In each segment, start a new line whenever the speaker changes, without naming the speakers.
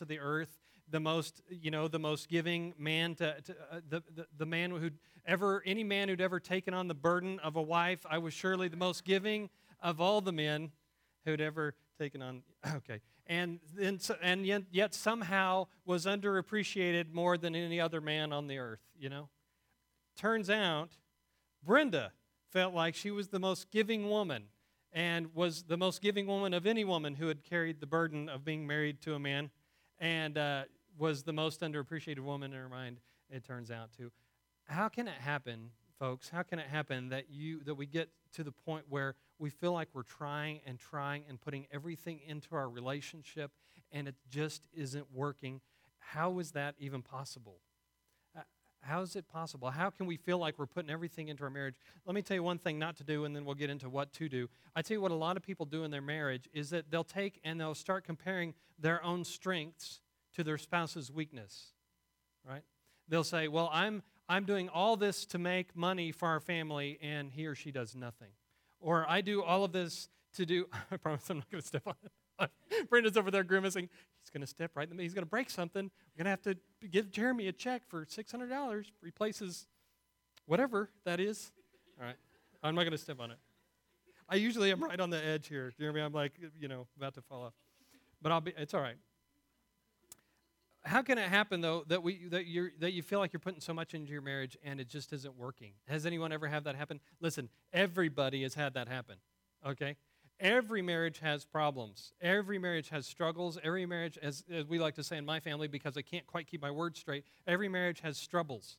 of the earth, the most, you know, the most giving man to, to uh, the, the, the man who'd ever, any man who'd ever taken on the burden of a wife. I was surely the most giving of all the men who'd ever taken on, okay. And, then, and yet, yet somehow was underappreciated more than any other man on the earth, you know? Turns out, Brenda felt like she was the most giving woman and was the most giving woman of any woman who had carried the burden of being married to a man and uh, was the most underappreciated woman in her mind, it turns out, too. How can it happen, folks? How can it happen that, you, that we get to the point where we feel like we're trying and trying and putting everything into our relationship and it just isn't working? How is that even possible? How is it possible? How can we feel like we're putting everything into our marriage? Let me tell you one thing not to do, and then we'll get into what to do. I tell you what a lot of people do in their marriage is that they'll take and they'll start comparing their own strengths to their spouse's weakness. Right? They'll say, Well, I'm I'm doing all this to make money for our family, and he or she does nothing. Or I do all of this to do I promise I'm not gonna step on it. Brenda's over there grimacing. He's going to step right in the middle. He's going to break something. We're going to have to give Jeremy a check for $600, replaces whatever that is. All right. I'm not going to step on it. I usually am right on the edge here. Jeremy, I'm like, you know, about to fall off. But I'll be, it's all right. How can it happen though that we that you that you feel like you're putting so much into your marriage and it just isn't working? Has anyone ever had that happen? Listen, everybody has had that happen. Okay? Every marriage has problems. Every marriage has struggles. Every marriage, as, as, we like to say in my family, because I can't quite keep my words straight, every marriage has struggles.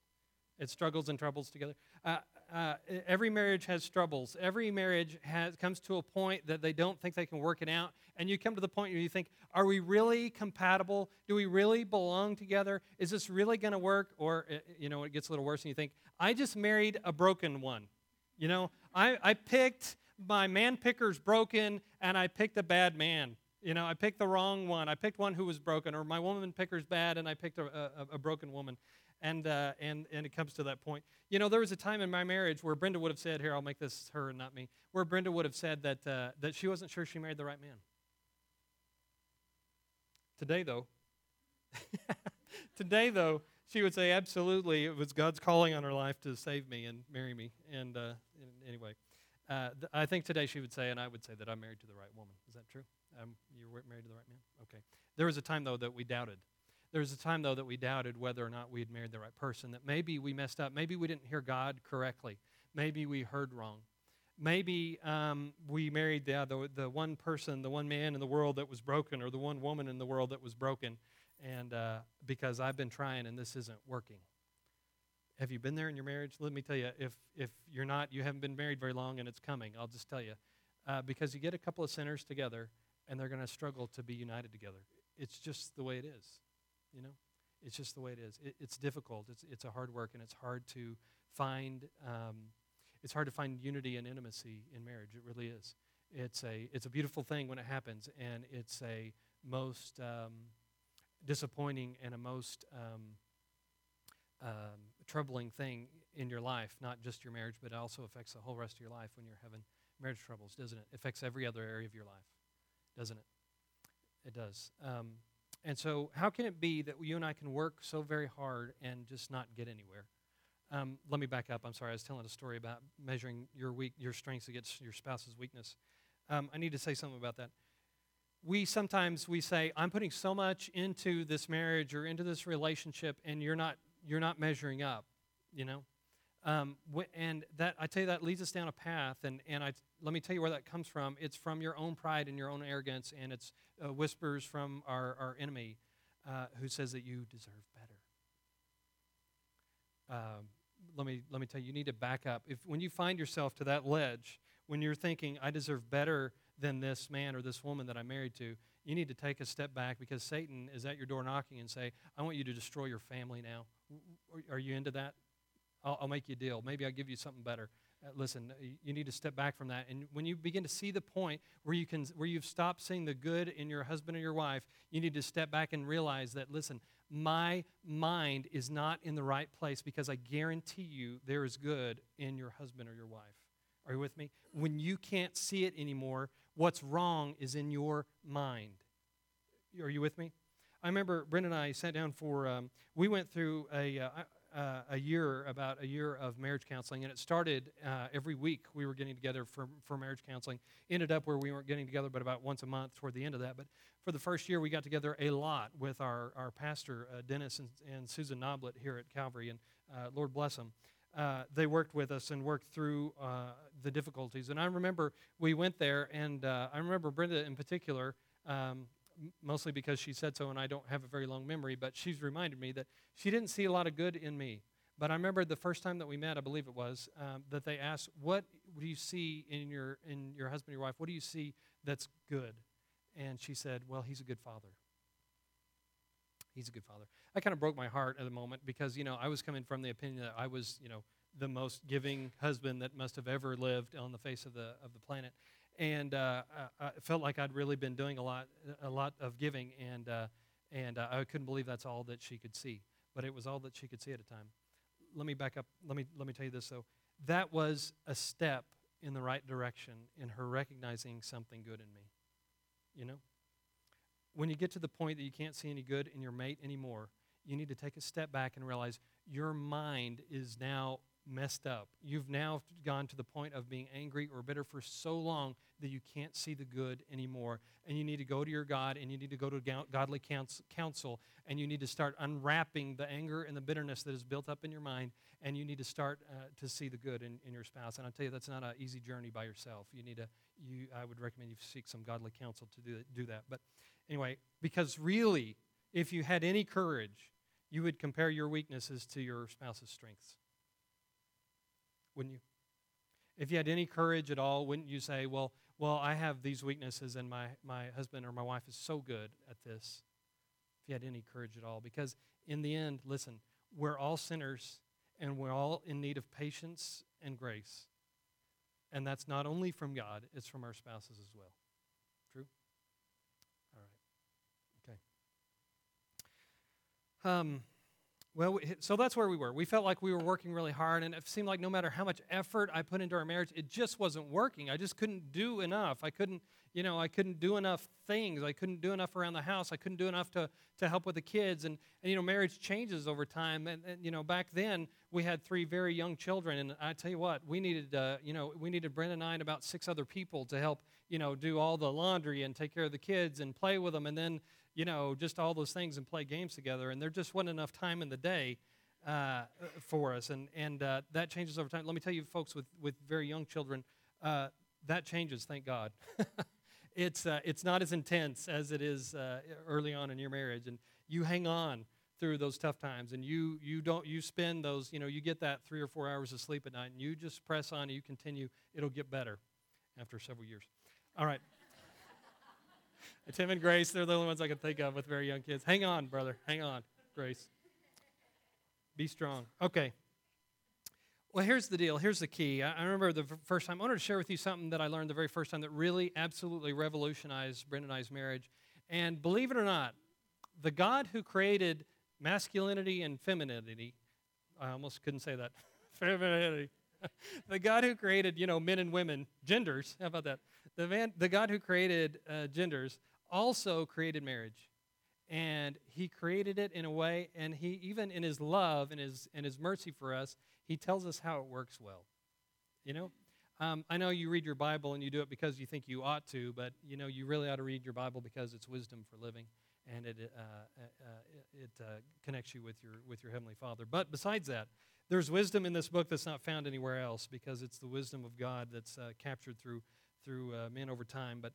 It struggles and troubles together. Uh, uh, every marriage has troubles. Every marriage has, comes to a point that they don't think they can work it out. And you come to the point where you think, are we really compatible? Do we really belong together? Is this really going to work? Or, you know, it gets a little worse and you think, I just married a broken one. You know, I, I picked my man picker's broken and I picked a bad man. You know, I picked the wrong one. I picked one who was broken, or my woman picker's bad and I picked a, a, a broken woman. And, uh, and, and it comes to that point. You know, there was a time in my marriage where Brenda would have said, here, I'll make this her and not me, where Brenda would have said that, uh, that she wasn't sure she married the right man. Today, though, today, though, she would say, absolutely, it was God's calling on her life to save me and marry me. And uh, anyway. Uh, th- I think today she would say, and I would say that I'm married to the right woman. Is that true? Um, you're married to the right man? Okay. There was a time, though, that we doubted. There was a time, though, that we doubted whether or not we had married the right person, that maybe we messed up. Maybe we didn't hear God correctly. Maybe we heard wrong. Maybe um, we married the, the, the one person, the one man in the world that was broken, or the one woman in the world that was broken, and uh, because I've been trying and this isn't working. Have you been there in your marriage? Let me tell you, if, if you're not, you haven't been married very long and it's coming, I'll just tell you. Uh, because you get a couple of sinners together and they're going to struggle to be united together. It's just the way it is, you know? It's just the way it is. It, it's difficult. It's, it's a hard work and it's hard to find, um, it's hard to find unity and intimacy in marriage. It really is. It's a, it's a beautiful thing when it happens and it's a most um, disappointing and a most um, um troubling thing in your life, not just your marriage, but it also affects the whole rest of your life when you're having marriage troubles, doesn't it? It affects every other area of your life, doesn't it? It does. Um, and so, how can it be that you and I can work so very hard and just not get anywhere? Um, let me back up. I'm sorry. I was telling a story about measuring your weak, your strengths against your spouse's weakness. Um, I need to say something about that. We sometimes we say, "I'm putting so much into this marriage or into this relationship, and you're not you're not measuring up, you know? Um, and that I tell you that leads us down a path, and, and I, let me tell you where that comes from. It's from your own pride and your own arrogance, and it's uh, whispers from our, our enemy uh, who says that you deserve better. Um, let me let me tell you, you need to back up. If when you find yourself to that ledge, when you're thinking, I deserve better than this man or this woman that I'm married to, you need to take a step back because Satan is at your door knocking and say, I want you to destroy your family now. Are you into that? I'll, I'll make you a deal. Maybe I'll give you something better. Uh, listen, you need to step back from that. And when you begin to see the point where you can, where you've stopped seeing the good in your husband or your wife, you need to step back and realize that, listen, my mind is not in the right place because I guarantee you there is good in your husband or your wife. Are you with me? When you can't see it anymore, what's wrong is in your mind. Are you with me? I remember Brenda and I sat down for, um, we went through a, uh, uh, a year, about a year of marriage counseling, and it started uh, every week. We were getting together for, for marriage counseling. Ended up where we weren't getting together, but about once a month toward the end of that. But for the first year, we got together a lot with our, our pastor, uh, Dennis and, and Susan Noblet here at Calvary, and uh, Lord bless them. Uh, they worked with us and worked through the difficulties. And I remember we went there, and I remember Brenda in particular. Um, mostly because she said so and I don't have a very long memory, but she's reminded me that she didn't see a lot of good in me. But I remember the first time that we met, I believe it was, um, that they asked, "What do you see in your in your husband, your wife? What do you see that's good?" And she said, "Well, he's a good father. He's a good father." I kind of broke my heart at the moment because you know I was coming from the opinion that I was you know the most giving husband that must have ever lived on the face of the of the planet, and uh, I, I, felt like I'd really been doing a lot, a lot of giving, and uh, and uh, I couldn't believe that's all that she could see. But it was all that she could see at a time. Let me back up. Let me let me tell you this though. That was a step in the right direction in her recognizing something good in me. You know, when you get to the point that you can't see any good in your mate anymore, you need to take a step back and realize your mind is now messed up. You've now gone to the point of being angry or bitter for so long that you can't see the good anymore. And you need to go to your God and you need to go to godly counsel and you need to start unwrapping the anger and the bitterness that is built up in your mind and you need to start uh, to see the good in, in your spouse. And I'll tell you, that's not an easy journey by yourself. You need to, you, I would recommend you seek some godly counsel to do, do that. But anyway, because really, if you had any courage, you would compare your weaknesses to your spouse's strengths wouldn't you? If you had any courage at all, wouldn't you say, well, well, I have these weaknesses and my, my husband or my wife is so good at this? If you had any courage at all. Because in the end, listen, we're all sinners and we're all in need of patience and grace. And that's not only from God, it's from our spouses as well. True? All right. Okay. Um, well, so that's where we were. We felt like we were working really hard, and it seemed like no matter how much effort I put into our marriage, it just wasn't working. I just couldn't do enough. I couldn't, you know, I couldn't do enough things. I couldn't do enough around the house. I couldn't do enough to, to help with the kids. And, and, you know, marriage changes over time. And, and, you know, back then we had three very young children, and I tell you what, we needed, uh, you know, we needed Brenda and I and about six other people to help, you know, do all the laundry and take care of the kids and play with them. And then you know, just all those things and play games together. And there just wasn't enough time in the day uh, for us. And, and uh, that changes over time. Let me tell you, folks with, with very young children, uh, that changes, thank God. it's, uh, it's not as intense as it is uh, early on in your marriage. And you hang on through those tough times and you you don't you spend those you know you get that three or four hours of sleep at night and you just press on and you continue it'll get better after several years all right Tim and Grace, they're the only ones I can think of with very young kids. Hang on, brother. Hang on, Grace. Be strong. Okay. Well, here's the deal. Here's the key. I, remember the first time, I wanted to share with you something that I learned the very first time that really absolutely revolutionized Brenda and I's marriage. And believe it or not, the God who created masculinity and femininity, I almost couldn't say that. femininity. the God who created, you know, men and women, genders, how about that? The, man, the God who created uh, genders also created marriage. And he created it in a way, and he, even in his love and his, and his mercy for us, he tells us how it works well. You know? Um, I know you read your Bible and you do it because you think you ought to, but you know you really ought to read your Bible because it's wisdom for living, and it uh, uh, uh it uh, connects you with your with your heavenly Father. But besides that, there's wisdom in this book that's not found anywhere else because it's the wisdom of God that's uh, captured through through uh, men over time. But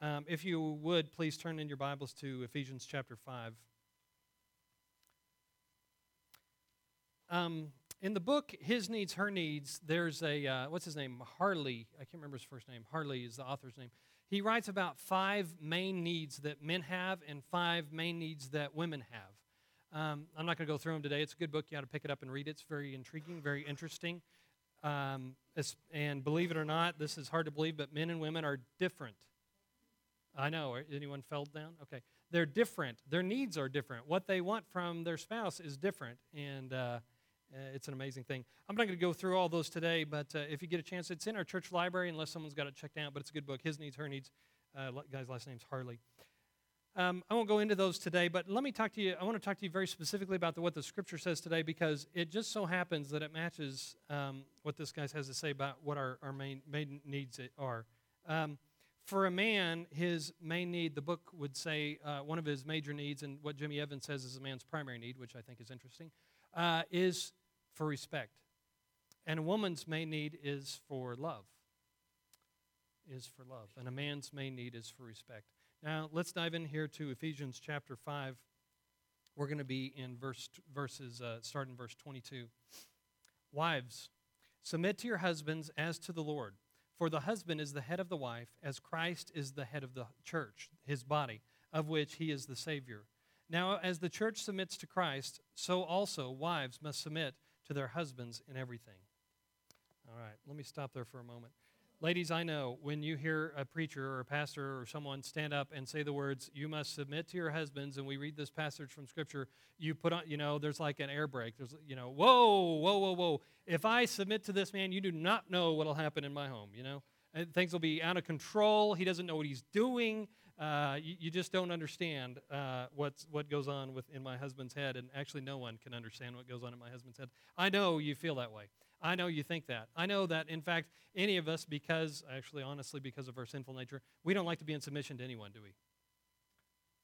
um, if you would, please turn in your Bibles to Ephesians chapter 5. Um, in the book, His Needs, Her Needs, there's a, uh, what's his name? Harley. I can't remember his first name. Harley is the author's name. He writes about five main needs that men have and five main needs that women have. Um, I'm not going to go through them today. It's a good book. You ought to pick it up and read it. It's very intriguing, very interesting. Um, and believe it or not, this is hard to believe, but men and women are different. I know. Anyone fell down? Okay. They're different. Their needs are different. What they want from their spouse is different. And uh, uh it's an amazing thing. I'm not going to go through all those today, but uh, if you get a chance, it's in our church library unless someone's got it checked out. But it's a good book. His Needs, Her Needs. Uh, guy's last name's Harley. Um, I won't go into those today, but let me talk to you. I want to talk to you very specifically about the, what the scripture says today because it just so happens that it matches um, what this guy has to say about what our, our main, main needs are. Um, for a man, his main need, the book would say uh, one of his major needs, and what Jimmy Evans says is a man's primary need, which I think is interesting, uh, is for respect. And a woman's main need is for love. Is for love. And a man's main need is for respect. Now, let's dive in here to Ephesians chapter 5. We're going to be in verse, verses, uh, starting verse 22. Wives, submit to your husbands as to the Lord. For the husband is the head of the wife, as Christ is the head of the church, his body, of which he is the Savior. Now, as the church submits to Christ, so also wives must submit to their husbands in everything. All right, let me stop there for a moment. Ladies, I know when you hear a preacher or a pastor or someone stand up and say the words, you must submit to your husbands, and we read this passage from Scripture, you put on, you know, there's like an air brake. There's, you know, whoa, whoa, whoa, whoa. If I submit to this man, you do not know what will happen in my home, you know? And things will be out of control. He doesn't know what he's doing. Uh, you, you, just don't understand uh, what's, what goes on with, in my husband's head, and actually, no one can understand what goes on in my husband's head. I know you feel that way. I know you think that. I know that, in fact, any of us, because, actually, honestly, because of our sinful nature, we don't like to be in submission to anyone, do we?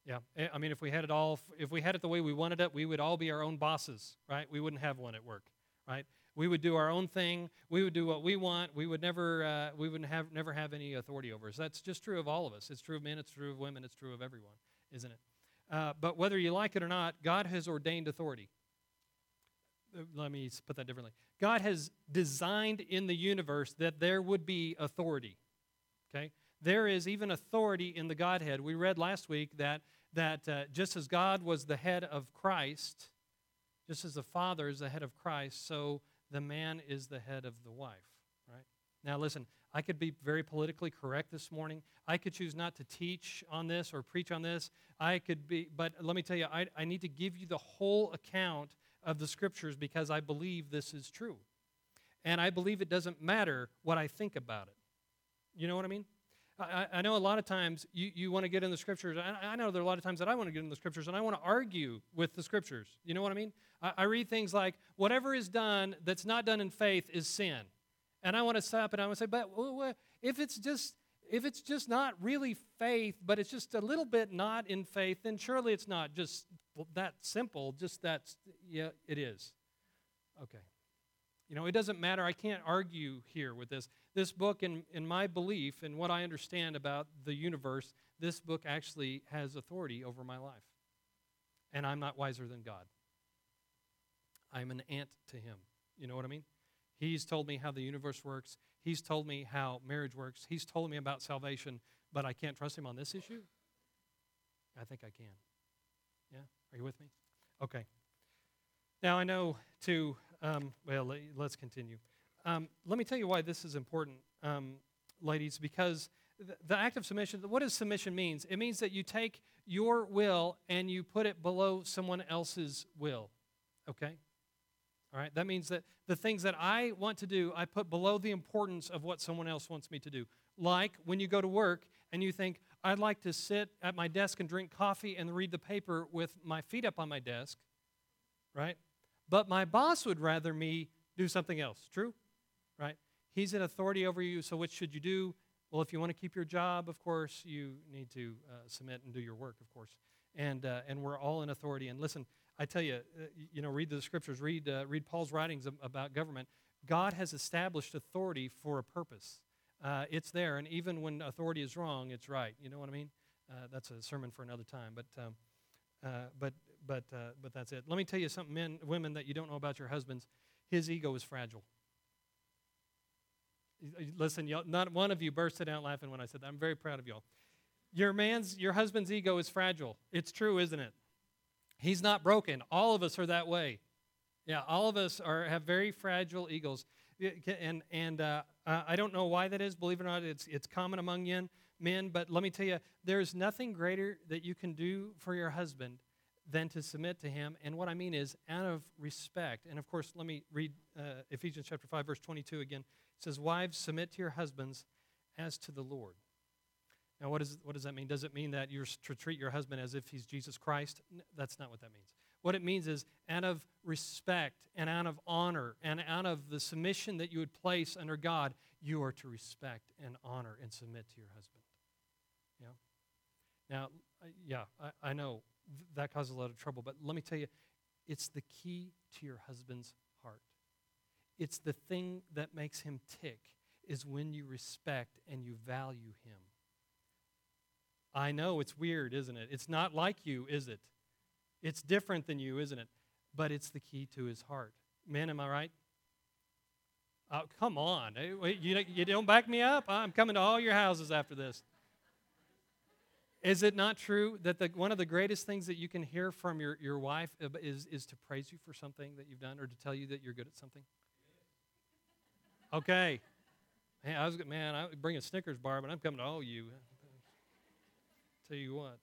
Yeah. Eh, I mean, if we had it all, if we had it the way we wanted it, we would all be our own bosses, right? We wouldn't have one at work, right? We would do our own thing. We would do what we want. We would never, uh, we would have never have any authority over us. That's just true of all of us. It's true of men. It's true of women. It's true of everyone, isn't it? Uh, but whether you like it or not, God has ordained authority. Uh, let me put that differently. God has designed in the universe that there would be authority. Okay? There is even authority in the Godhead. We read last week that, that uh, just as God was the head of Christ, just as the Father is the head of Christ, so the man is the head of the wife. Right? Now, listen, I could be very politically correct this morning. I could choose not to teach on this or preach on this. I could be, but let me tell you, I, I need to give you the whole account of the scriptures because I believe this is true. And I believe it doesn't matter what I think about it. You know what I mean? I, I know a lot of times you, you want to get in the scriptures. I, I know there are a lot of times that I want to get in the scriptures and I want to argue with the scriptures. You know what I mean? I, I read things like, whatever is done that's not done in faith is sin. And I want to stop and I want to say, but if it's just if it's just not really faith, but it's just a little bit not in faith, then surely it's not just that simple, just that, yeah, it is. Okay. You know, it doesn't matter. I can't argue here with this. This book, in, in my belief and what I understand about the universe, this book actually has authority over my life. And I'm not wiser than God. I'm an ant to him. You know what I mean? He's told me how the universe works. He's told me how marriage works. He's told me about salvation, but I can't trust him on this issue? I think I can. Yeah? Are you with me? Okay. Now, I know to, um, well, let's continue. Um, let me tell you why this is important, um, ladies, because the, the act of submission, what does submission means? It means that you take your will and you put it below someone else's will. Okay? All right? That means that the things that I want to do, I put below the importance of what someone else wants me to do. Like when you go to work and you think, I'd like to sit at my desk and drink coffee and read the paper with my feet up on my desk, right? But my boss would rather me do something else. True? Right? He's an authority over you, so what should you do? Well, if you want to keep your job, of course, you need to uh, submit and do your work, of course. And, uh, and we're all in authority. And listen, I tell you, uh, you know, read the scriptures, read, uh, read Paul's writings about government. God has established authority for a purpose uh, it's there. And even when authority is wrong, it's right. You know what I mean? Uh, that's a sermon for another time. But, um, uh, but, but, uh, but that's it. Let me tell you something, men, women, that you don't know about your husbands. His ego is fragile. Listen, not one of you bursted out laughing when I said that. I'm very proud of y'all. Your man's, your husband's ego is fragile. It's true, isn't it? He's not broken. All of us are that way. Yeah, all of us are have very fragile egos and and uh, I don't know why that is. Believe it or not, it's it's common among men. But let me tell you, there's nothing greater that you can do for your husband than to submit to him. And what I mean is out of respect. And of course, let me read uh, Ephesians chapter five, verse 22 again. It says, "Wives, submit to your husbands as to the Lord." Now, what, is, what does that mean? Does it mean that you're to treat your husband as if he's Jesus Christ? That's not what that means. What it means is out of respect and out of honor and out of the submission that you would place under God, you are to respect and honor and submit to your husband. Yeah? Now, uh, yeah, I, I know that causes a lot of trouble, but let me tell you, it's the key to your husband's heart. It's the thing that makes him tick, is when you respect and you value him. I know it's weird, isn't it? It's not like you, is it? It's different than you, isn't it? But it's the key to his heart. Men, am I right? Oh, come on. You, you don't back me up? I'm coming to all your houses after this. Is it not true that the, one of the greatest things that you can hear from your, your wife is, is to praise you for something that you've done or to tell you that you're good at something? Okay. Man, I was man, I bring a Snickers bar, but I'm coming to all you. Tell you what.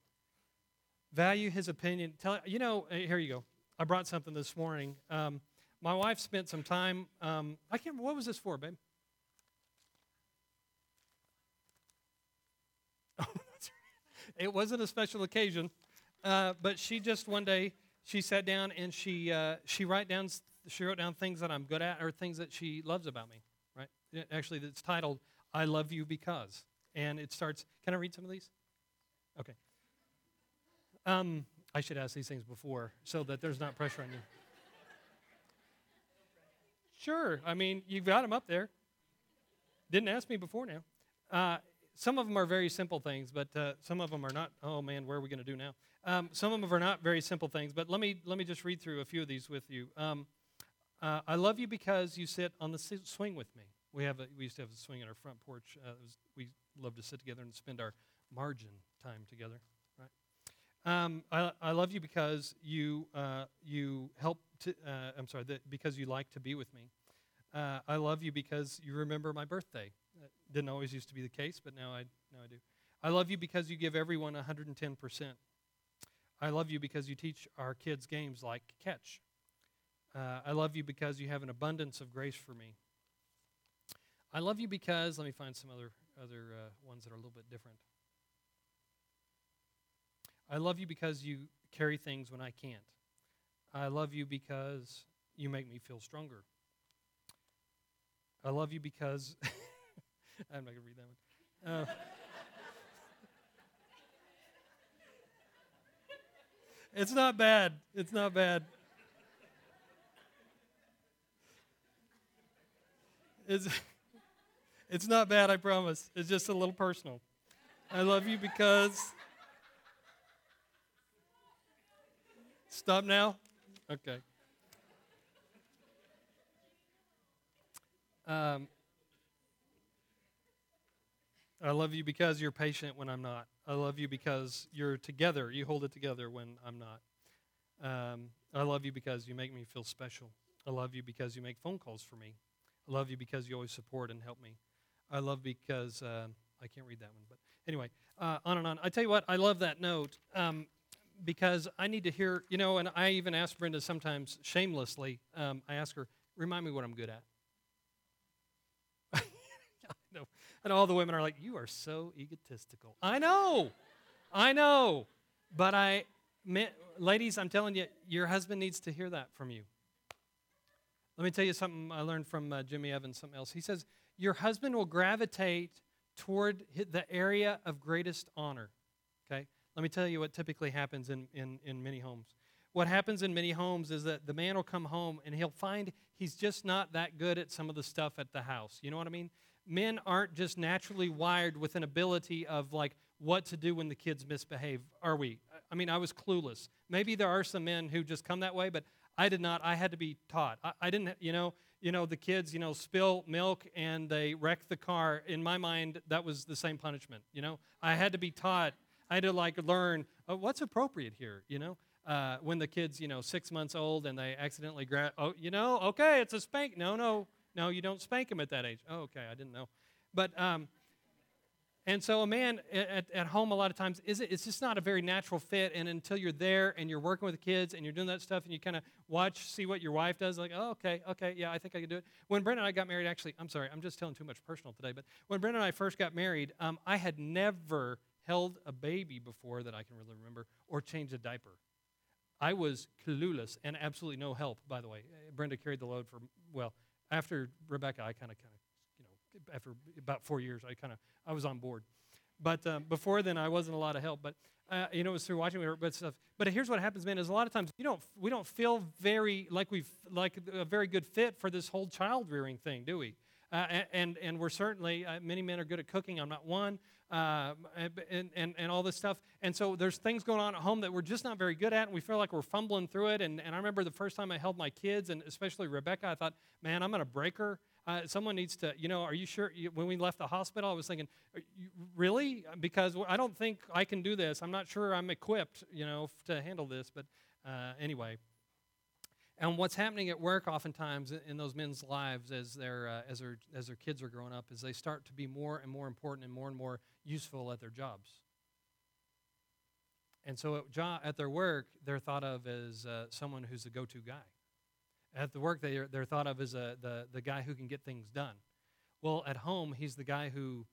Value his opinion. Tell you know. Here you go. I brought something this morning. Um, my wife spent some time. Um, I can't. What was this for, babe? it wasn't a special occasion, uh, but she just one day she sat down and she uh, she write down she wrote down things that I'm good at or things that she loves about me. Right? Actually, it's titled "I Love You Because," and it starts. Can I read some of these? Okay. Um, I should ask these things before so that there's not pressure on you. Sure. I mean, you've got them up there. Didn't ask me before now. Uh, some of them are very simple things, but uh, some of them are not. Oh man, where are we going to do now? Um, some of them are not very simple things, but let me let me just read through a few of these with you. Um, uh, I love you because you sit on the swing with me. We have a, we used to have a swing in our front porch. Uh, was, we love to sit together and spend our margin time together. Right? Um, I, I love you because you uh, you help. To, uh, I'm sorry, that because you like to be with me. Uh, I love you because you remember my birthday. That didn't always used to be the case, but now I now I do. I love you because you give everyone 110 percent. I love you because you teach our kids games like catch. Uh, I love you because you have an abundance of grace for me. I love you because let me find some other other uh, ones that are a little bit different. I love you because you carry things when I can't. I love you because you make me feel stronger. I love you because I'm not going to read that one. Uh, it's not bad. It's not bad. It's, it's not bad, I promise. It's just a little personal. I love you because Stop now? Okay. Um, I love you because you're patient when I'm not. I love you because you're together. You hold it together when I'm not. Um, I love you because you make me feel special. I love you because you make phone calls for me. I love you because you always support and help me. I love because uh, I can't read that one, but anyway, uh, on and on. I tell you what, I love that note. Um, because I need to hear, you know, and I even ask Brenda sometimes shamelessly, um, I ask her, remind me what I'm good at. I know. And all the women are like, you are so egotistical. I know. I know. But I, ladies, I'm telling you, your husband needs to hear that from you. Let me tell you something I learned from uh, Jimmy Evans, something else. He says, Your husband will gravitate toward the area of greatest honor. Okay? Let me tell you what typically happens in, in, in many homes. What happens in many homes is that the man will come home and he'll find he's just not that good at some of the stuff at the house. You know what I mean? Men aren't just naturally wired with an ability of like what to do when the kids misbehave, are we? I mean, I was clueless. Maybe there are some men who just come that way, but I did not. I had to be taught. I, I didn't, you know, you know, the kids, you know, spill milk and they wreck the car. In my mind, that was the same punishment. You know, I had to be taught I had to like learn uh, what's appropriate here, you know? Uh, when the kid's, you know, six months old and they accidentally grab, oh, you know, okay, it's a spank. No, no, no, you don't spank them at that age. Oh, okay, I didn't know. But, um, and so a man at, at home a lot of times is it's just not a very natural fit. And until you're there and you're working with the kids and you're doing that stuff and you kind of watch, see what your wife does, like, oh, okay, okay, yeah, I think I can do it. When Brenda and I got married, actually, I'm sorry, I'm just telling too much personal today, but when Brenda and I first got married, um, I had never held a baby before that I can really remember or changed a diaper. I was clueless and absolutely no help, by the way. Uh, Brenda carried the load for, well, after Rebecca, I kind of, kind of, you know, after about four years, I kind of, I was on board. But um, before then, I wasn't a lot of help. But uh, you know, it was through watching me but stuff. But here's what happens, man: is a lot of times you don't, we don't feel very like we've like a very good fit for this whole child rearing thing, do we? Uh, and and we're certainly uh, many men are good at cooking. I'm not one, uh, and, and and all this stuff. And so there's things going on at home that we're just not very good at, and we feel like we're fumbling through it. And and I remember the first time I held my kids, and especially Rebecca, I thought, man, I'm going to break her. Uh, someone needs to, you know, are you sure? When we left the hospital, I was thinking, really? Because I don't think I can do this. I'm not sure I'm equipped, you know, to handle this. But uh, anyway. And what's happening at work oftentimes in those men's lives as, their, uh, as, their, as their kids are growing up is they start to be more and more important and more and more useful at their jobs. And so at, at their work, they're thought of as uh, someone who's the go to guy. At the work, they're, they're thought of as a, the, the guy who can get things done. Well, at home, he's the guy who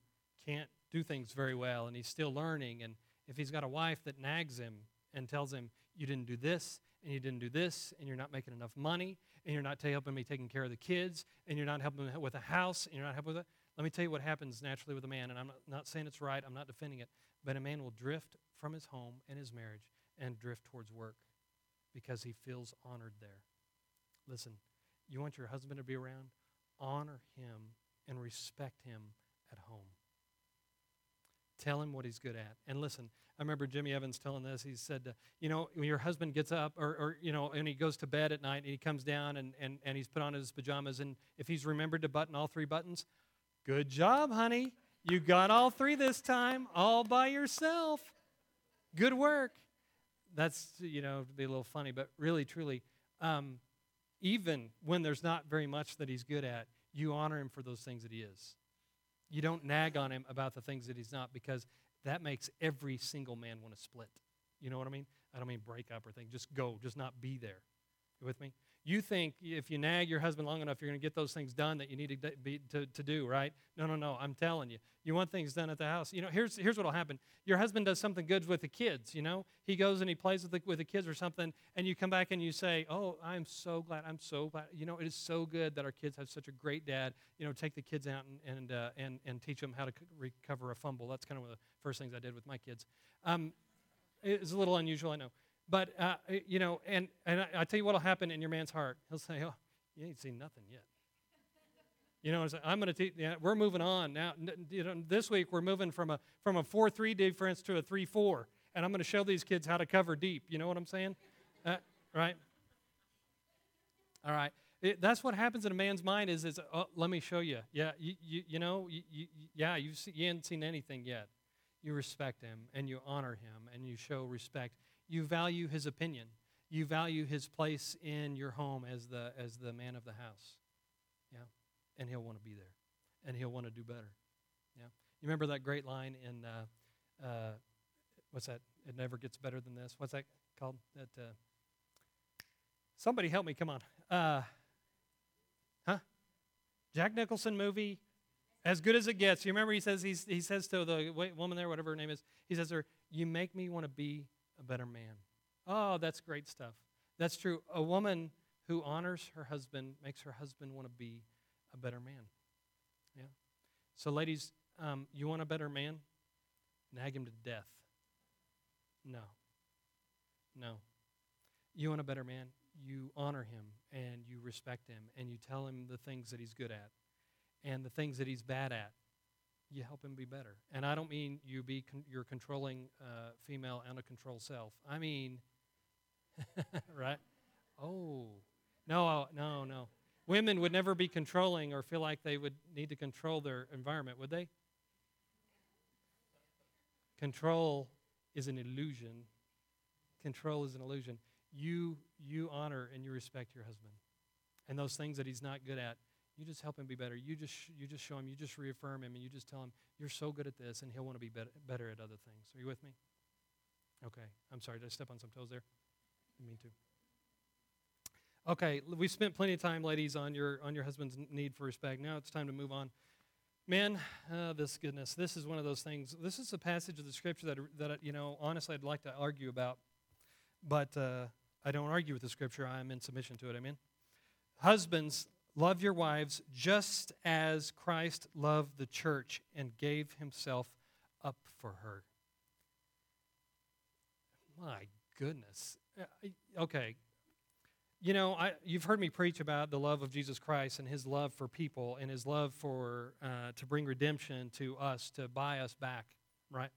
can't do things very well and he's still learning. And if he's got a wife that nags him and tells him, You didn't do this, and you didn't do this, and you're not making enough money, and you're not helping me taking care of the kids, and you're not helping with a house, and you're not helping with it. Let me tell you what happens naturally with a man, and I'm not, not saying it's right, I'm not defending it, but a man will drift from his home and his marriage and drift towards work because he feels honored there. Listen, you want your husband to be around? Honor him and respect him at home. Tell him what he's good at. And listen, I remember Jimmy Evans telling this. He said, uh, you know, when your husband gets up or, or, you know, and he goes to bed at night and he comes down and, and, and he's put on his pajamas, and if he's remembered to button all three buttons, good job, honey. You got all three this time, all by yourself. Good work. That's, you know, to be a little funny, but really, truly, um, even when there's not very much that he's good at, you honor him for those things that he is. You don't nag on him about the things that he's not because that makes every single man want to split. You know what I mean? I don't mean break up or thing. Just go, just not be there. You with me? You think if you nag your husband long enough, you're going to get those things done that you need to, be, to, to do, right? No, no, no. I'm telling you. You want things done at the house. You know, here's, here's what will happen. Your husband does something good with the kids, you know? He goes and he plays with the, with the kids or something, and you come back and you say, Oh, I'm so glad. I'm so glad. You know, it is so good that our kids have such a great dad. You know, take the kids out and, and, uh, and, and teach them how to recover a fumble. That's kind of one of the first things I did with my kids. Um, it's a little unusual, I know. But, uh, you know, and, and I, I tell you what will happen in your man's heart. He'll say, oh, you ain't seen nothing yet. You know, I'm going to teach. Yeah, we're moving on now. You know, this week we're moving from a from a four three defense to a three four, and I'm going to show these kids how to cover deep. You know what I'm saying? Uh, right? All right. It, that's what happens in a man's mind. Is is oh, let me show you. Yeah, you you, you know you, you yeah you see, you haven't seen anything yet. You respect him and you honor him and you show respect you value his opinion. You value his place in your home as the, as the man of the house. Yeah? And he'll want to be there. And he'll want to do better. Yeah? You remember that great line in, uh, uh, what's that? It never gets better than this. What's that called? That, uh, somebody help me, come on. Uh, huh? Jack Nicholson movie, as good as it gets. You remember he says he says to the woman there, whatever her name is, he says to her, "You make me want to be a better man. Oh, that's great stuff. That's true. A woman who honors her husband makes her husband want to be a better man. Yeah. So, ladies, um, you want a better man? Nag him to death. No. No. You want a better man? You honor him and you respect him and you tell him the things that he's good at and the things that he's bad at you help him be better. And I don't mean you be con- your controlling uh, female and a control self. I mean, right? Oh, no, no, no. Women would never be controlling or feel like they would need to control their environment, would they? Control is an illusion. Control is an illusion. You you honor and you respect your husband. And those things that he's not good at, you just help him be better. You just, you just show him, you just reaffirm him, and you just tell him, you're so good at this, and he'll want to be better, better at other things. Are you with me? Okay. I'm sorry. Did I step on some toes there? Didn't mean to. Okay, we spent plenty of time, ladies, on your on your husband's need for respect. Now it's time to move on Man, uh, this goodness, this is one of those things. This is a passage of the scripture that, that you know, honestly, I'd like to argue about, but uh, I don't argue with the scripture. I am in submission to it. Amen. Husbands, love your wives just as Christ loved the church and gave himself up for her. My goodness. Uh, okay. You know, I, you've heard me preach about the love of Jesus Christ and his love for people and his love for uh, to bring redemption to us, to buy us back, right?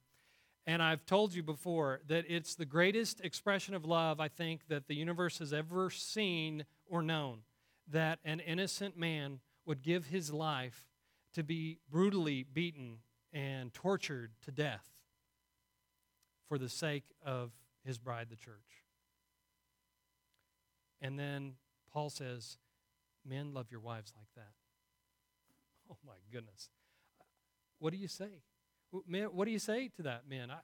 And I've told you before that it's the greatest expression of love I think that the universe has ever seen or known. That an innocent man would give his life to be brutally beaten and tortured to death for the sake of his bride, the church. And then Paul says, Men, love your wives like that. Oh my goodness. What do you say? What do you say to that, man? I,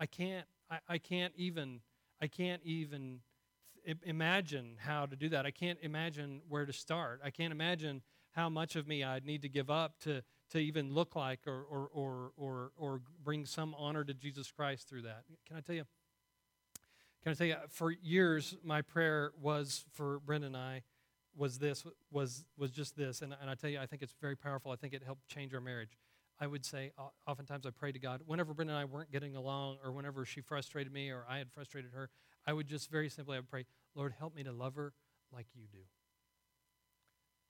I can't, I, I can't even, I can't even imagine how to do that. I can't imagine where to start. I can't imagine how much of me I'd need to give up to, to even look like or, or, or, or, or bring some honor to Jesus Christ through that. Can I tell you? Can I tell you, for years, my prayer was for Brenda and I was this, was, was just this. And, and I tell you, I think it's very powerful. I think it helped change our marriage. I would say, oftentimes I pray to God, whenever Brenda and I weren't getting along, or whenever she frustrated me, or I had frustrated her, I would just very simply, I would pray, Lord, help me to love her like you do.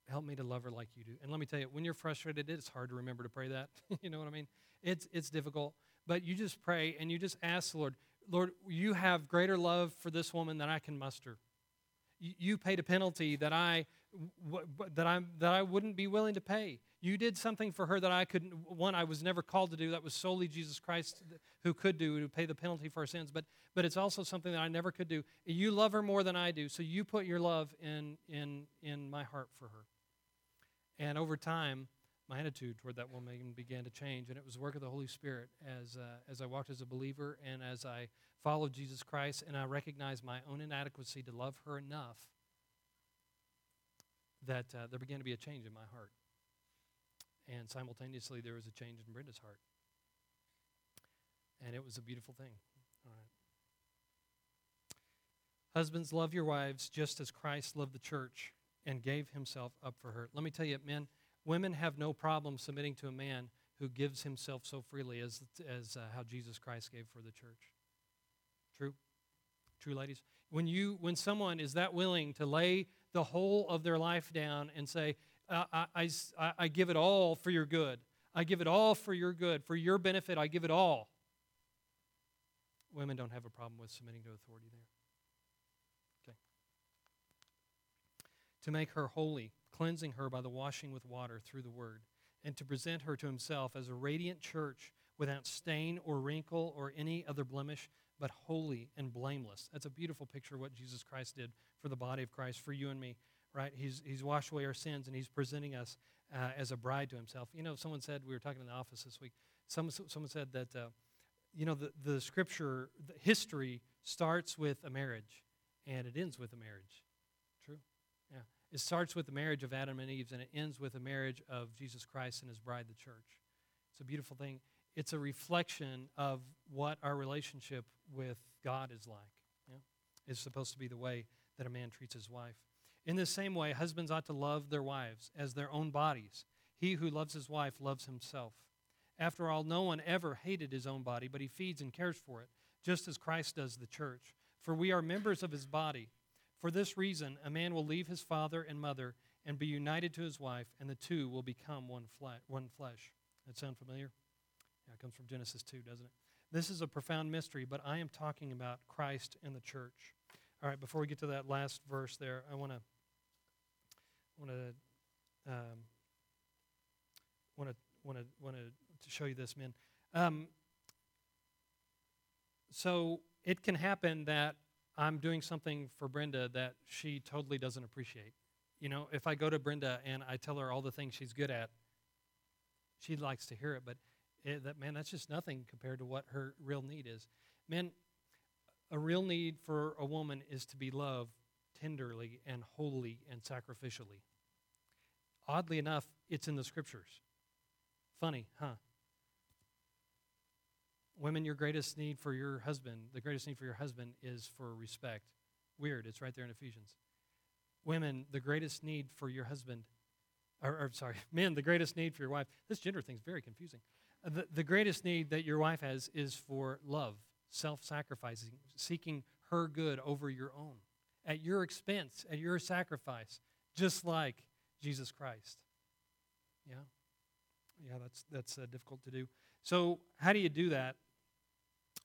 Help me to love her like you do. And let me tell you, when you're frustrated, it's hard to remember to pray that. you know what I mean? It's, it's difficult. But you just pray and you just ask the Lord, Lord, you have greater love for this woman than I can muster. You paid a penalty that I that I that I wouldn't be willing to pay. You did something for her that I couldn't. One, I was never called to do. That was solely Jesus Christ who could do to pay the penalty for our sins. But but it's also something that I never could do. You love her more than I do, so you put your love in in in my heart for her. And over time, my attitude toward that woman began to change, and it was the work of the Holy Spirit as uh, as I walked as a believer and as I followed Jesus Christ, and I recognized my own inadequacy to love her enough that uh, there began to be a change in my heart, and simultaneously there was a change in Brenda's heart, and it was a beautiful thing. All right. Husbands, love your wives just as Christ loved the church and gave himself up for her. Let me tell you, men Women have no problem submitting to a man who gives himself so freely as, as uh, how Jesus Christ gave for the church. True? True, ladies? When, you, when someone is that willing to lay the whole of their life down and say, I, I, I, give it all for your good, I give it all for your good, for your benefit, I give it all. Women don't have a problem with submitting to authority there. Okay. To make her holy, cleansing her by the washing with water through the word, and to present her to himself as a radiant church without stain or wrinkle or any other blemish, but holy and blameless. That's a beautiful picture of what Jesus Christ did for the body of Christ, for you and me, right? He's, he's washed away our sins and he's presenting us uh, as a bride to himself. You know, someone said, we were talking in the office this week, someone, someone said that, uh, you know, the, the scripture, the history starts with a marriage and it ends with a marriage. True? Yeah. It starts with the marriage of Adam and Eve, and it ends with the marriage of Jesus Christ and his bride, the church. It's a beautiful thing. It's a reflection of what our relationship with God is like. Yeah? It's supposed to be the way that a man treats his wife. In the same way, husbands ought to love their wives as their own bodies. He who loves his wife loves himself. After all, no one ever hated his own body, but he feeds and cares for it, just as Christ does the church. For we are members of his body. For this reason, a man will leave his father and mother and be united to his wife, and the two will become one, flesh. one flesh. That sound familiar? Yeah, it comes from Genesis 2, doesn't it? This is a profound mystery, but I am talking about Christ and the church. All right, before we get to that last verse there, I want to want to um, want to want to want to show you this, men. Um, so it can happen that I'm doing something for Brenda that she totally doesn't appreciate. You know, if I go to Brenda and I tell her all the things she's good at, she likes to hear it, but it, that man, that's just nothing compared to what her real need is. Man, a real need for a woman is to be loved tenderly and wholly and sacrificially. Oddly enough, it's in the scriptures. Funny, huh? Women, your greatest need for your husband, the greatest need for your husband is for respect. Weird, it's right there in Ephesians. Women, the greatest need for your husband, or, or sorry, men, the greatest need for your wife. This gender thing is very confusing. Uh, the, the greatest need that your wife has is for love, self sacrificing, seeking her good over your own, at your expense, at your sacrifice, just like Jesus Christ. Yeah? Yeah, that's, that's uh, difficult to do. So, how do you do that?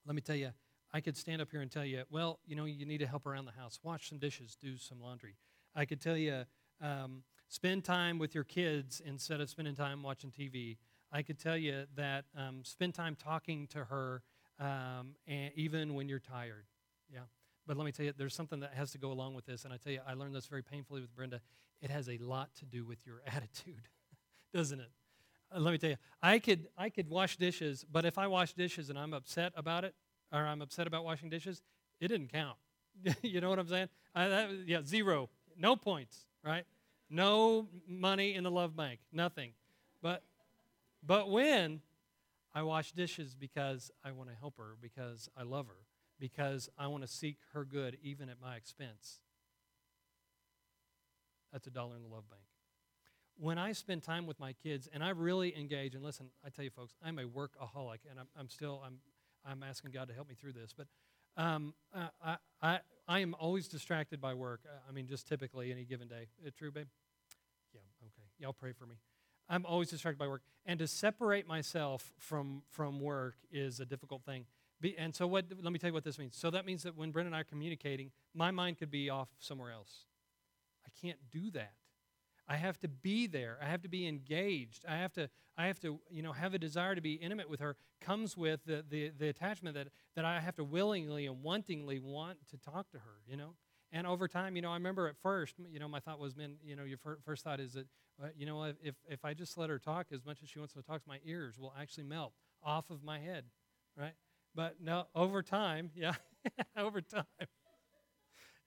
Let me tell you, I could stand up here and tell you, well, you know, you need to help around the house, wash some dishes, do some laundry. I could tell you, um, spend time with your kids instead of spending time watching TV. I could tell you that um, spend time talking to her um, and even when you're tired. Yeah. But let me tell you, there's something that has to go along with this. And I tell you, I learned this very painfully with Brenda. It has a lot to do with your attitude, doesn't it? Uh, let me tell you, I could, I could wash dishes, but if I wash dishes and I'm upset about it, or I'm upset about washing dishes, it didn't count. you know what I'm saying? I, that, yeah, zero. No points, right? No money in the love bank. Nothing. But, but when I wash dishes because I want to help her, because I love her, because I want to seek her good even at my expense, that's a dollar in the love bank when I spend time with my kids and I really engage, and listen, I tell you folks, I'm a workaholic, and I'm, I'm still I'm I'm asking God to help me through this, but um, I, I I am always distracted by work. I mean, just typically any given day. Is true, babe? Yeah. Okay. Y'all pray for me. I'm always distracted by work, and to separate myself from from work is a difficult thing. Be, and so, what? Let me tell you what this means. So that means that when Brenda and I are communicating, my mind could be off somewhere else. I can't do that. I have to be there. I have to be engaged. I have to, I have to, you know, have a desire to be intimate with her comes with the, the, the attachment that, that I have to willingly and wantingly want to talk to her, you know. And over time, you know, I remember at first, you know, my thought was, man, you know, your first thought is that, uh, you know, if, if I just let her talk as much as she wants to talk, my ears will actually melt off of my head, right? But no, over time, yeah, over time,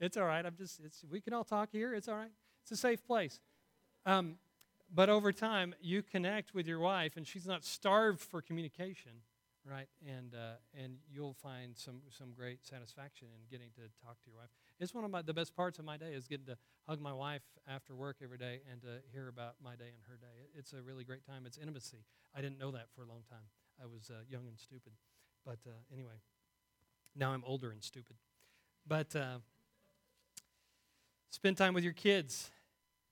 it's all right. I'm just, it's, we can all talk here. It's all right. It's a safe place. Um, but over time, you connect with your wife, and she's not starved for communication, right? And uh, and you'll find some some great satisfaction in getting to talk to your wife. It's one of my, the best parts of my day is getting to hug my wife after work every day and to hear about my day and her day. It's a really great time. It's intimacy. I didn't know that for a long time. I was uh, young and stupid, but uh, anyway, now I'm older and stupid. But uh, spend time with your kids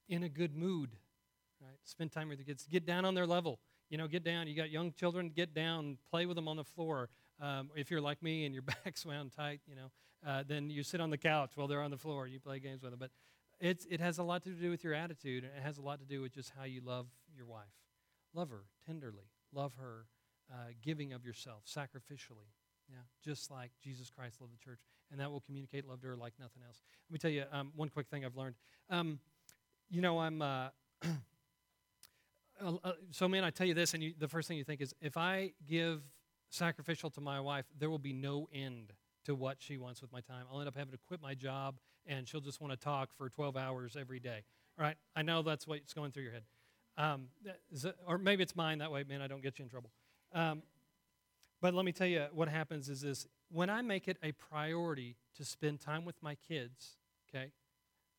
in a good mood, right? Spend time with the kids. Get down on their level. You know, get down. You got young children, get down, play with them on the floor. Um, if you're like me and your back's wound tight, you know, uh, then you sit on the couch while they're on the floor. You play games with them. But it's, it has a lot to do with your attitude, and it has a lot to do with just how you love your wife. Love her tenderly. Love her uh, giving of yourself sacrificially. Yeah, just like Jesus Christ loved the church. And that will communicate love to her like nothing else. Let me tell you um, one quick thing I've learned. Um, you know, I'm. Uh, uh, so, man, I tell you this, and you, the first thing you think is if I give sacrificial to my wife, there will be no end to what she wants with my time. I'll end up having to quit my job, and she'll just want to talk for 12 hours every day. All right? I know that's what's going through your head. Um, or maybe it's mine that way, man, I don't get you in trouble. Um, but let me tell you what happens is this when I make it a priority to spend time with my kids, okay,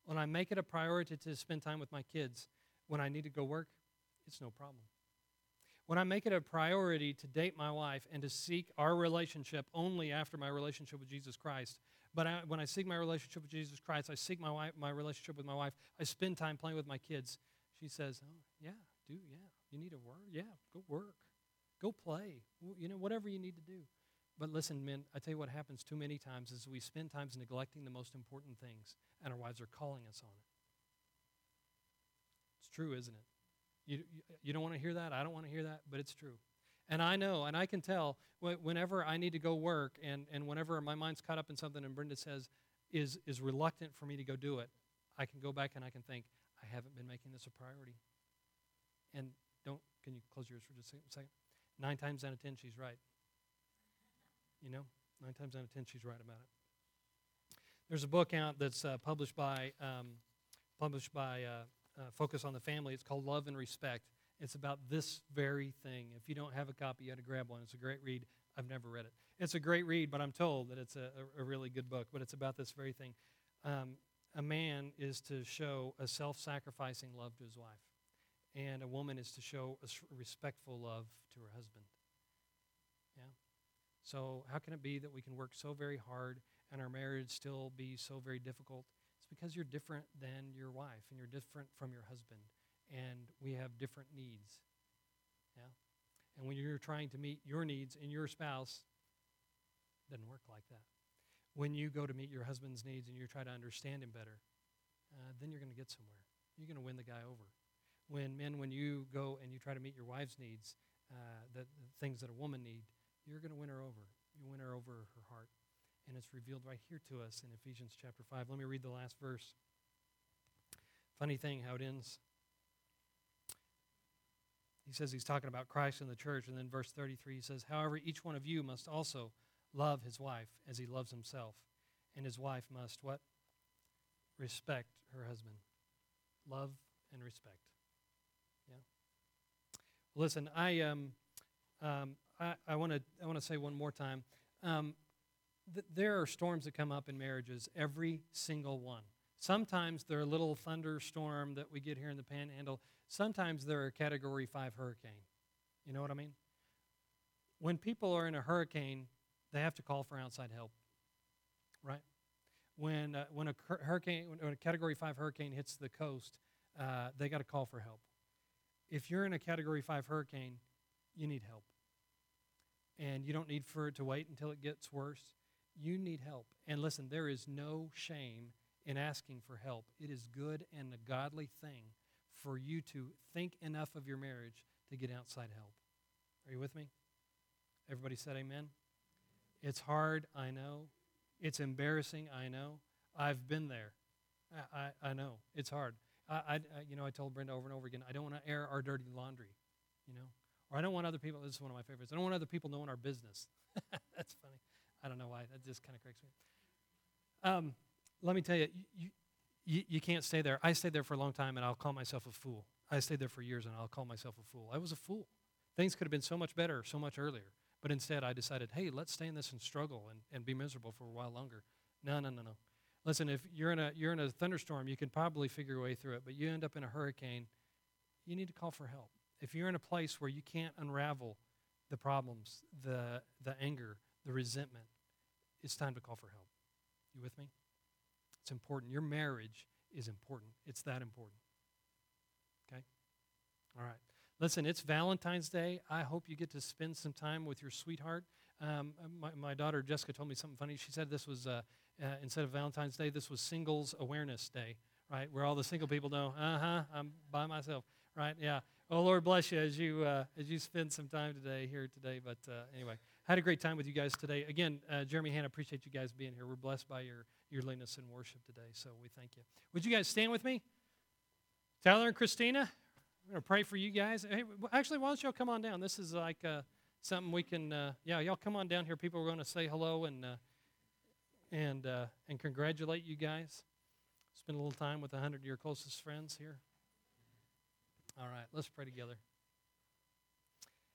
when I make it a priority to spend time with my kids when I need to go work, it's no problem. When I make it a priority to date my wife and to seek our relationship only after my relationship with Jesus Christ, but I, when I seek my relationship with Jesus Christ, I seek my, wife, my relationship with my wife, I spend time playing with my kids. She says, Oh, yeah, do, yeah. You need to work? Yeah, go work. Go play. You know, whatever you need to do. But listen, men, I tell you what happens too many times is we spend times neglecting the most important things, and our wives are calling us on it. It's true, isn't it? You, you, don't want to hear that? I don't want to hear that, but it's true. And I know, and I can tell whenever I need to go work, and, and whenever my mind's caught up in something, and Brenda says, is, is reluctant for me to go do it, I can go back and I can think, I haven't been making this a priority. And don't, can you close yours for just a second? Nine times out of ten, she's right. You know, nine times out of ten, she's right about it. There's a book out that's uh, published by um, published by uh, uh, Focus on the Family. It's called Love and Respect, It's about this very thing. If you don't have a copy, you had to grab one. It's a great read. I've never read it. It's a great read, but I'm told that it's a, a, a really good book. But it's about this very thing. Um, a man is to show a self sacrificing love to his wife, and a woman is to show a respectful love to her husband. Yeah? So, how can it be that we can work so very hard and our marriage still be so very difficult? It's because you're different than your wife, and you're different from your husband, and we have different needs. Yeah? And when you're trying to meet your needs in your spouse, it doesn't work like that when you go to meet your husband's needs and you try to understand him better, uh, then you're going to get somewhere. You're going to win the guy over. When men, when you go and you try to meet your wife's needs, uh, the, the things that a woman need, you're going to win her over. You win her over her heart. And it's revealed right here to us in Ephesians chapter 5. Let me read the last verse. Funny thing how it ends. He says he's talking about Christ and the church, and then verse 33 he says, However, each one of you must also love his wife as he loves himself. And his wife must what? Respect her husband. Love and respect. Yeah. Listen, I um, um I want to I want to say one more time. Um, th- there are storms that come up in marriages, every single one. Sometimes they're a little thunderstorm that we get here in the Panhandle. Sometimes they're a Category Five hurricane. You know what I mean? When people are in a hurricane, they have to call for outside help, right? When, uh, when, a hurricane, when a Category 5 hurricane hits the coast, uh, they got to call for help. If you're in a Category 5 hurricane, you need help. And you don't need for it to wait until it gets worse. You need help. And listen, there is no shame in asking for help. It is good and a godly thing for you to think enough of your marriage to get outside help. Are you with me? Everybody said amen? It's hard, I know. It's embarrassing, I know. I've been there. I, I, I know. It's hard. I, I, you know, I told Brenda over and over again, I don't want to air our dirty laundry, you know. Or I don't want other people, this is one of my favorites, I don't want other people knowing our business. That's funny. I don't know why. That just kind of cracks me um, let me tell you, you, you, you can't stay there. I stayed there for a long time, and I'll call myself a fool. I stayed there for years, and I'll call myself a fool. I was a fool. Things could have been so much better so much earlier. But instead, I decided, hey, let's stay in this and struggle and, and be miserable for a while longer. No, no, no, no. Listen, if you're in, a, you're in a thunderstorm, you can probably figure your way through it, but you end up in a hurricane, you need to call for help. If you're in a place where you can't unravel the problems, the, the anger, the resentment, it's time to call for help. You with me? It's important. Your marriage is important. It's that important. Okay? All right. Listen, it's Valentine's Day. I hope you get to spend some time with your sweetheart. Um, my, my, daughter Jessica told me something funny. She said this was, uh, uh, instead of Valentine's Day, this was Singles Awareness Day, right? Where all the single people know, uh huh, I'm by myself, right? Yeah. Oh, Lord bless you as you, uh, as you spend some time today here today. But uh, anyway, had a great time with you guys today. Again, uh, Jeremy Hannah, appreciate you guys being here. We're blessed by your, your leadness in worship today, so we thank you. Would you guys stand with me? Tyler and Christina, I'm to pray for you guys. Hey, actually, why don't y'all come on down? This is like uh, something we can, uh, yeah, y'all come on down here. People are to say hello and, uh, and, uh, and congratulate you guys. Spend a little time with a 100 of your closest friends here. All right, let's pray together.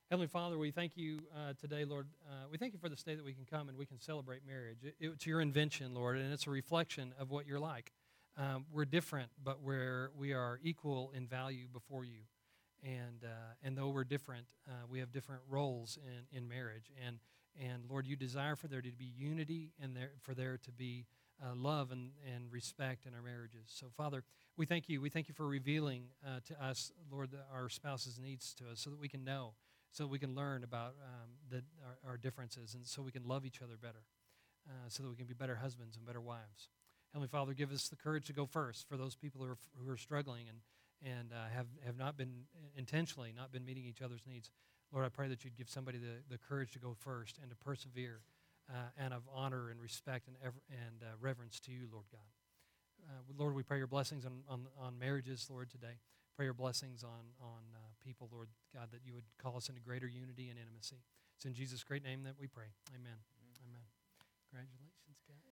Heavenly Father, we thank you uh, today, Lord. Uh, we thank you for this day that we can come and we can celebrate marriage. It, it's your invention, Lord, and it's a reflection of what you're like. Um, we're different, but we're, we are equal in value before you. And, uh, and though we're different, uh, we have different roles in, in marriage. And, and Lord, you desire for there to be unity and there, for there to be uh, love and, and respect in our marriages. So, Father, we thank you. We thank you for revealing uh, to us, Lord, our spouse's needs to us so that we can know, so we can learn about um, the, our, our, differences, and so we can love each other better, uh, so that we can be better husbands and better wives. Heavenly Father, give us the courage to go first for those people who are, who are struggling and, and uh, have, have not been intentionally not been meeting each other's needs. Lord, I pray that you'd give somebody the, the courage to go first and to persevere uh, and of honor and respect and, ever, and uh, reverence to you, Lord God. Uh, Lord, we pray your blessings on, on, on marriages, Lord, today. Pray your blessings on, on uh, people, Lord God, that you would call us into greater unity and intimacy. It's in Jesus' great name that we pray. Amen. Amen. Amen. Congratulations.